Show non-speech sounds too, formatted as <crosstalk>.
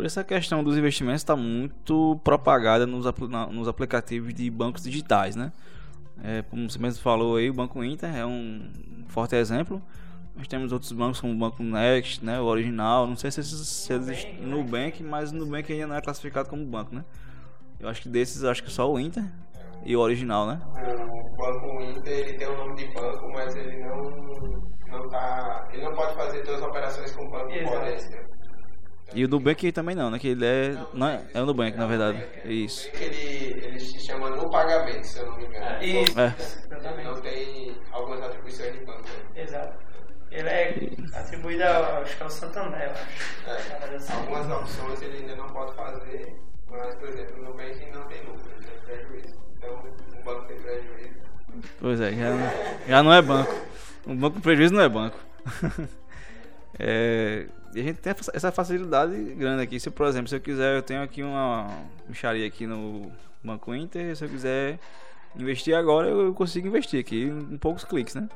Hoje essa questão dos investimentos está muito propagada nos, nos aplicativos de bancos digitais, né? É, como você mesmo falou aí, o Banco Inter é um forte exemplo. Nós temos outros bancos como o Banco Next, né, o original. Não sei se esses se Nubank, Nubank, mas o Nubank ainda não é classificado como banco, né? Eu acho que desses, acho que só o Inter e o original, né? O Banco Inter ele tem o nome de banco, mas ele não, não tá, ele não pode fazer todas as operações com o banco pode. Né? E o Nubank também não, né? Que ele é. Não, não é, é o Nubank, na verdade. É isso. O ele, ele se chama no pagamento, se eu não me engano. É, isso. É. Não tem algumas atribuições de banco. Exato. Ele é atribuído ao, acho que ao é Santander, eu acho. É. Assim. Algumas opções ele ainda não pode fazer, mas, por exemplo, no Nubank não tem lucro, tem prejuízo. Então, o banco tem prejuízo. Pois é, já, já não é banco. Um banco com prejuízo não é banco. <laughs> é, e a gente tem essa facilidade grande aqui. Se, por exemplo, se eu quiser, eu tenho aqui uma micharia aqui no Banco Inter. Se eu quiser investir agora, eu consigo investir aqui em poucos cliques, né?